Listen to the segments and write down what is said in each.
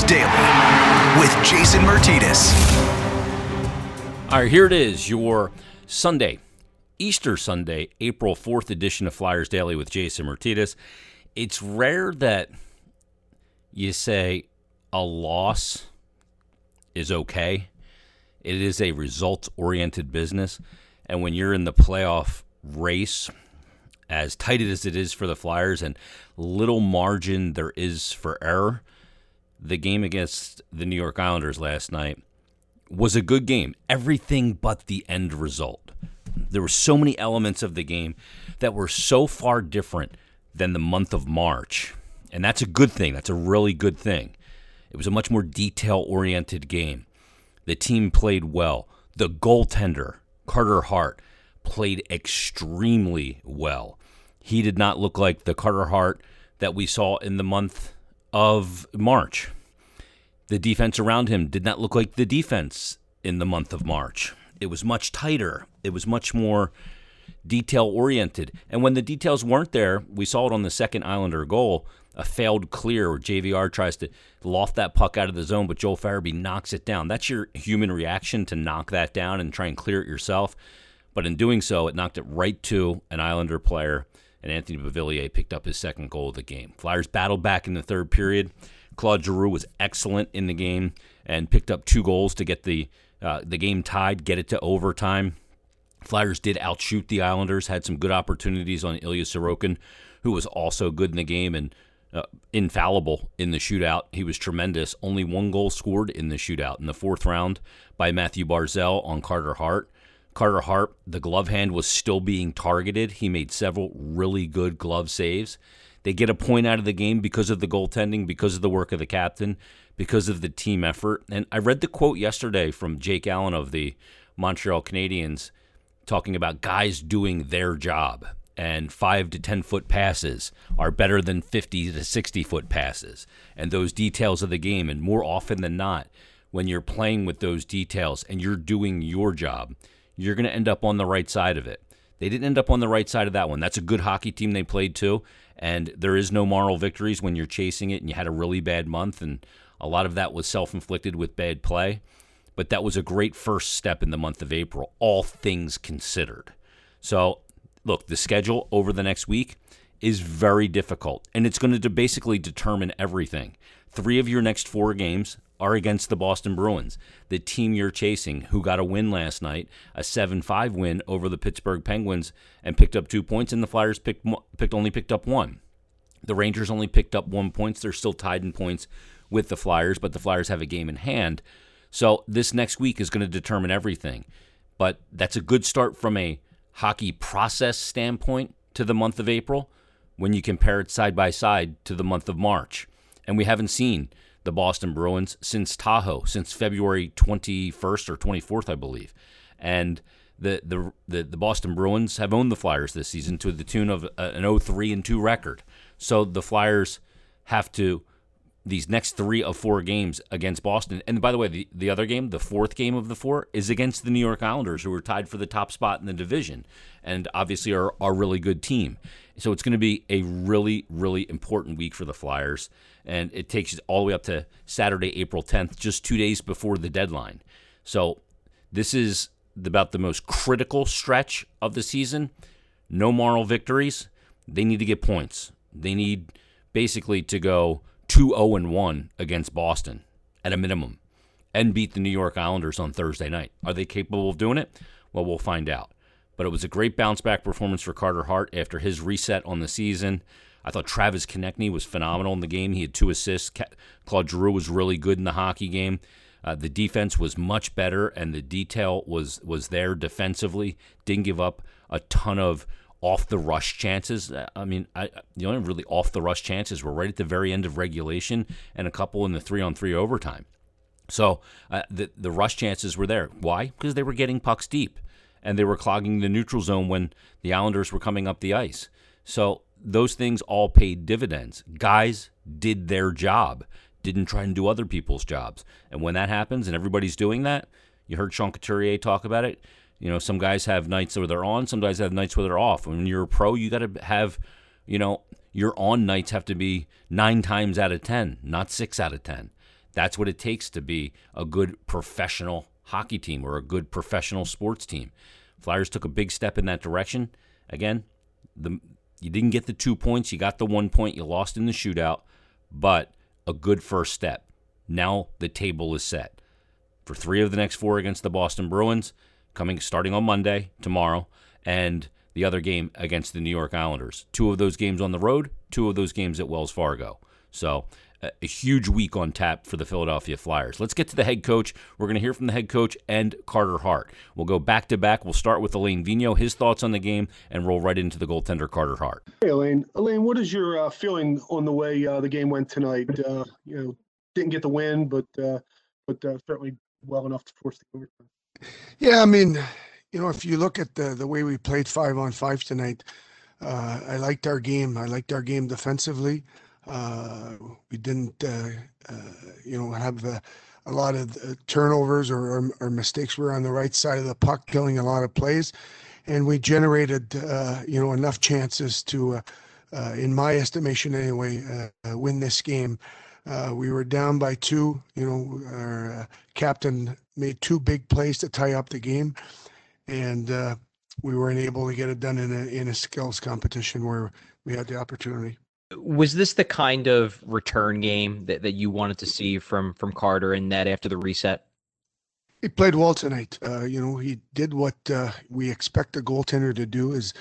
Daily with Jason Martinez. All right, here it is, your Sunday, Easter Sunday, April 4th edition of Flyers Daily with Jason Martinez. It's rare that you say a loss is okay. It is a results oriented business. And when you're in the playoff race, as tight as it is for the Flyers and little margin there is for error, the game against the New York Islanders last night was a good game. Everything but the end result. There were so many elements of the game that were so far different than the month of March. And that's a good thing. That's a really good thing. It was a much more detail oriented game. The team played well. The goaltender, Carter Hart, played extremely well. He did not look like the Carter Hart that we saw in the month of March. The defense around him did not look like the defense in the month of March. It was much tighter. It was much more detail oriented. And when the details weren't there, we saw it on the second Islander goal, a failed clear where JVR tries to loft that puck out of the zone, but Joel Farabee knocks it down. That's your human reaction to knock that down and try and clear it yourself. But in doing so, it knocked it right to an Islander player and Anthony Beauvillier picked up his second goal of the game. Flyers battled back in the third period. Claude Giroux was excellent in the game and picked up two goals to get the uh, the game tied, get it to overtime. Flyers did outshoot the Islanders, had some good opportunities on Ilya Sorokin, who was also good in the game and uh, infallible in the shootout. He was tremendous. Only one goal scored in the shootout in the fourth round by Mathew Barzal on Carter Hart. Carter Hart, the glove hand was still being targeted. He made several really good glove saves. They get a point out of the game because of the goaltending, because of the work of the captain, because of the team effort. And I read the quote yesterday from Jake Allen of the Montreal Canadiens talking about guys doing their job. And five to 10 foot passes are better than 50 to 60 foot passes. And those details of the game, and more often than not, when you're playing with those details and you're doing your job, you're going to end up on the right side of it. They didn't end up on the right side of that one. That's a good hockey team they played too. And there is no moral victories when you're chasing it and you had a really bad month. And a lot of that was self inflicted with bad play. But that was a great first step in the month of April, all things considered. So, look, the schedule over the next week is very difficult. And it's going to basically determine everything. Three of your next four games are against the Boston Bruins, the team you're chasing, who got a win last night, a 7-5 win over the Pittsburgh Penguins, and picked up two points, and the Flyers picked, picked only picked up one. The Rangers only picked up one points. They're still tied in points with the Flyers, but the Flyers have a game in hand. So this next week is going to determine everything. But that's a good start from a hockey process standpoint to the month of April when you compare it side by side to the month of March. And we haven't seen the Boston Bruins since Tahoe, since February 21st or 24th, I believe. And the, the, the, the Boston Bruins have owned the Flyers this season to the tune of uh, an 03 and 2 record. So the Flyers have to these next three of four games against Boston. And by the way, the, the other game, the fourth game of the four, is against the New York Islanders, who are tied for the top spot in the division and obviously are, a really good team. So it's going to be a really, really important week for the Flyers and it takes you all the way up to Saturday, April 10th, just two days before the deadline. So this is about the most critical stretch of the season. No moral victories. They need to get points. They need basically to go 2 0 1 against Boston at a minimum and beat the New York Islanders on Thursday night. Are they capable of doing it? Well, we'll find out. But it was a great bounce back performance for Carter Hart after his reset on the season. I thought Travis Konecny was phenomenal in the game. He had two assists. Claude Giroux was really good in the hockey game. Uh, the defense was much better, and the detail was was there defensively. Didn't give up a ton of off the rush chances. Uh, I mean, I, the only really off the rush chances were right at the very end of regulation, and a couple in the three on three overtime. So uh, the the rush chances were there. Why? Because they were getting pucks deep, and they were clogging the neutral zone when the Islanders were coming up the ice. So those things all paid dividends. Guys did their job, didn't try and do other people's jobs. And when that happens and everybody's doing that, you heard Sean Couturier talk about it. You know, some guys have nights where they're on, some guys have nights where they're off. When you're a pro, you got to have, you know, your on nights have to be nine times out of 10, not six out of 10. That's what it takes to be a good professional hockey team or a good professional sports team. Flyers took a big step in that direction. Again, the you didn't get the two points, you got the one point, you lost in the shootout, but a good first step. Now the table is set for three of the next four against the Boston Bruins, coming starting on Monday, tomorrow, and the other game against the New York Islanders. Two of those games on the road, two of those games at Wells Fargo. So a huge week on tap for the Philadelphia Flyers. Let's get to the head coach. We're going to hear from the head coach and Carter Hart. We'll go back to back. We'll start with Alain Vigneault, his thoughts on the game, and roll right into the goaltender Carter Hart. Hey, Alain. Alain, what is your uh, feeling on the way uh, the game went tonight? Uh, you know, didn't get the win, but uh, but uh, certainly well enough to force the overtime. Yeah, I mean, you know, if you look at the the way we played five on five tonight, uh, I liked our game. I liked our game defensively. Uh, we didn't, uh, uh, you know, have a lot of turnovers or, or, or, mistakes. We were on the right side of the puck, killing a lot of plays, and we generated, you know, enough chances to, in my estimation anyway, win this game. Uh, we were down by two. You know, our uh, captain made two big plays to tie up the game, and uh, we weren't able to get it done in a in a skills competition where we had the opportunity was this the kind of return game that, that you wanted to see from from Carter and Ned after the reset? He played well tonight. Uh, you know, he did what uh, we expect a goaltender to do: is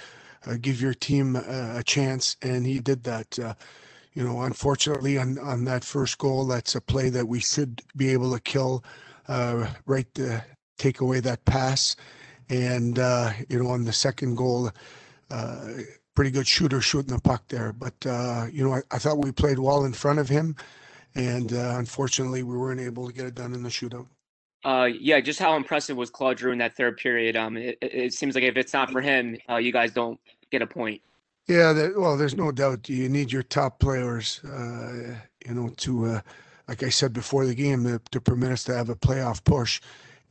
uh, give your team a chance, and he did that. Uh, you know, unfortunately, on on that first goal, that's a play that we should be able to kill. Uh, right to take away that pass, and uh, you know, on the second goal pretty good shooter shooting the puck there. But uh, you know, I, I, thought we played well in front of him, and uh, unfortunately, we weren't able to get it done in the shootout. Uh, yeah, just how impressive was Claude Giroux in that third period? Um, it, it seems like if it's not for him, uh, you guys don't get a point. Yeah, that, well, there's no doubt you need your top players, uh, you know, to, uh, like I said before the game, to, to permit us to have a playoff push.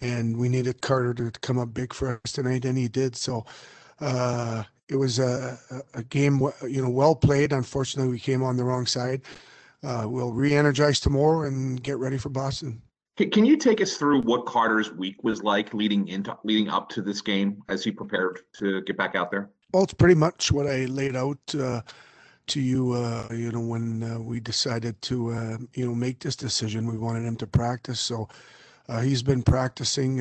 And we needed Carter to come up big for us tonight, and he did. So, uh, it was a, a game, you know, well played. Unfortunately, we came on the wrong side. Uh, we'll re-energize tomorrow and get ready for Boston. Can you take us through what Carter's week was like leading into leading up to this game as he prepared to get back out there? Well, it's pretty much what I laid out uh, to you. Uh, you know, when uh, we decided to uh, you know make this decision, we wanted him to practice. So uh, he's been practicing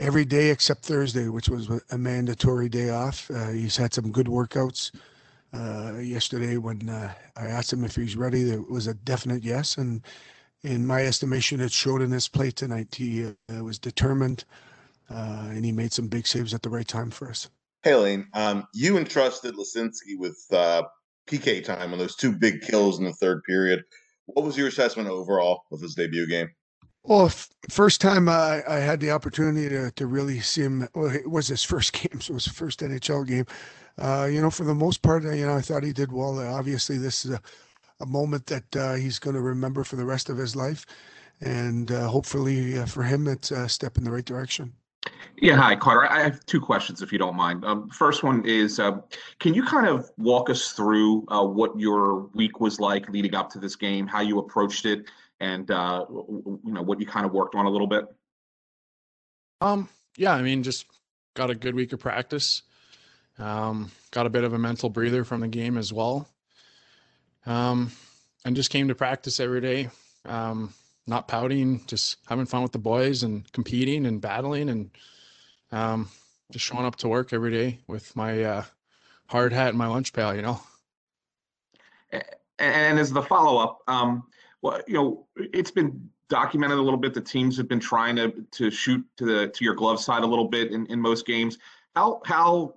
every day except Thursday, which was a mandatory day off. Uh, he's had some good workouts. Uh, yesterday, when uh, I asked him if he's ready, there was a definite yes. And in my estimation, it showed in his play tonight. He uh, was determined uh, and he made some big saves at the right time for us. Hey, Lane, um, you entrusted Laczynski with PK time on those two big kills in the third period. What was your assessment overall of his debut game? Well, first time I, I had the opportunity to, to really see him. Well, it was his first game, so it was his first NHL game. Uh, you know, for the most part, you know, I thought he did well. Obviously, this is a, a moment that uh, he's going to remember for the rest of his life, and uh, hopefully uh, for him, it's a step in the right direction. Yeah, hi, Carter. I have two questions, if you don't mind. Um, first one is, uh, can you kind of walk us through uh, what your week was like leading up to this game, how you approached it, and uh, you know what you kind of worked on a little bit? Um, yeah, I mean, just got a good week of practice. Um, got a bit of a mental breather from the game as well. Um, and just came to practice every day. Um, not pouting, just having fun with the boys and competing and battling and um, just showing up to work every day with my uh, hard hat and my lunch pail, you know. And as the follow up, um, well, you know, it's been documented a little bit. The teams have been trying to to shoot to the to your glove side a little bit in, in most games. How how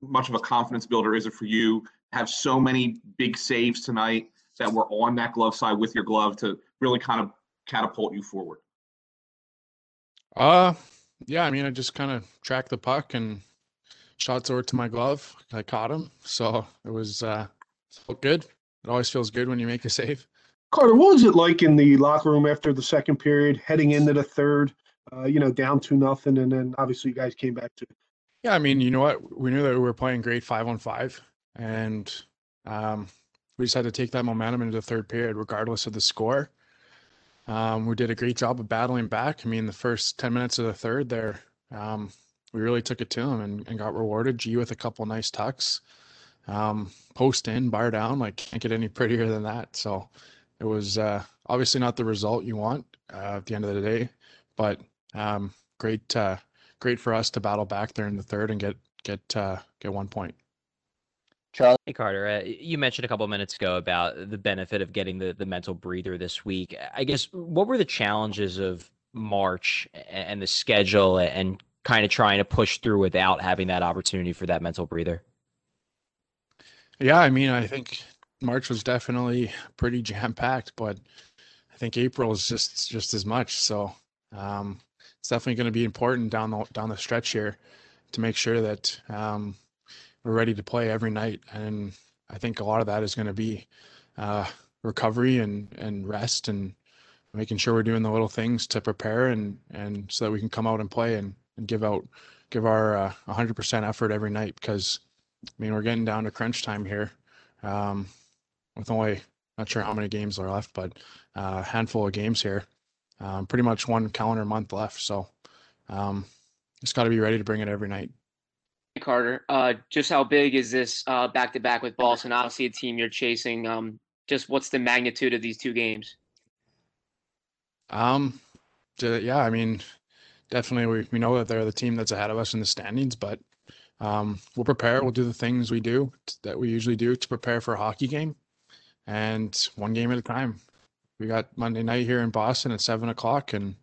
much of a confidence builder is it for you have so many big saves tonight that were on that glove side with your glove to really kind of catapult you forward? Uh yeah, I mean I just kind of tracked the puck and shots over to my glove. I caught him. So it was uh felt good. It always feels good when you make a save. Carter, what was it like in the locker room after the second period, heading into the third? Uh, you know, down to nothing, and then obviously you guys came back to. Yeah, I mean, you know what? We knew that we were playing great five on five, and um, we just had to take that momentum into the third period, regardless of the score. Um, we did a great job of battling back. I mean, the first 10 minutes of the third there, um, we really took it to them and, and got rewarded. G with a couple nice tucks. Um, post in, bar down, like can't get any prettier than that. So it was uh, obviously not the result you want uh, at the end of the day, but um, great, uh, great for us to battle back there in the third and get get uh, get one point. Charlie. Hey Carter, uh, you mentioned a couple minutes ago about the benefit of getting the, the mental breather this week. I guess what were the challenges of March and the schedule and kind of trying to push through without having that opportunity for that mental breather? Yeah, I mean, I think March was definitely pretty jam packed, but I think April is just just as much. So um, it's definitely going to be important down the down the stretch here to make sure that um, we're ready to play every night. And I think a lot of that is going to be uh, recovery and and rest and making sure we're doing the little things to prepare and and so that we can come out and play and, and give out give our uh, 100% effort every night because I mean we're getting down to crunch time here um, with only not sure how many games are left but uh, a handful of games here um, pretty much one calendar month left so um, just got to be ready to bring it every night Carter, uh, just how big is this back to back with Boston? Obviously, a team you're chasing. Um, just what's the magnitude of these two games? Um, yeah, I mean, definitely we, we know that they're the team that's ahead of us in the standings, but um, we'll prepare. We'll do the things we do that we usually do to prepare for a hockey game, and one game at a time. We got Monday night here in Boston at seven o'clock, and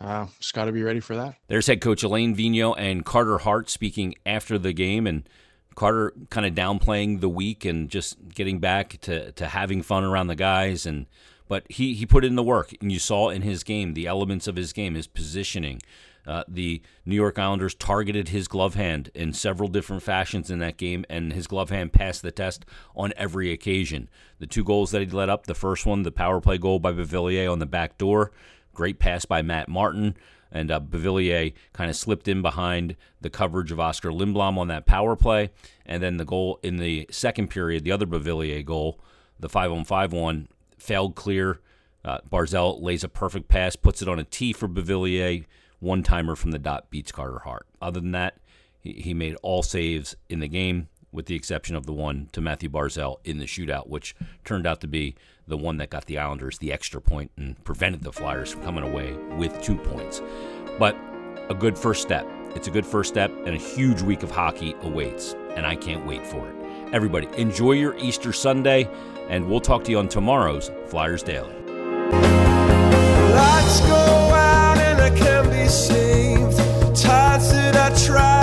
uh, just got to be ready for that. There's head coach Alain Vigneault and Carter Hart speaking after the game, and Carter kind of downplaying the week and just getting back to, to having fun around the guys. And but he he put in the work, and you saw in his game the elements of his game, his positioning. Uh, the New York Islanders targeted his glove hand in several different fashions in that game, and his glove hand passed the test on every occasion. The two goals that he let up, the first one, the power play goal by Beauvillier on the back door, Great pass by Matt Martin. And uh, Beauvillier kind of slipped in behind the coverage of Oscar Lindblom on that power play. And then the goal in the second period, the other Beauvillier goal, the 5 on 5 one, failed clear. Uh, Barzal lays a perfect pass, puts it on a tee for Beauvillier. One timer from the dot beats Carter Hart. Other than that, he, he made all saves in the game, with the exception of the one to Mathew Barzal in the shootout, which turned out to be the one that got the Islanders the extra point and prevented the Flyers from coming away with two points. But a good first step. It's a good first step, and a huge week of hockey awaits, and I can't wait for it. Everybody, enjoy your Easter Sunday, and we'll talk to you on tomorrow's Flyers Daily. Lights go out and I can be saved. Tides that I try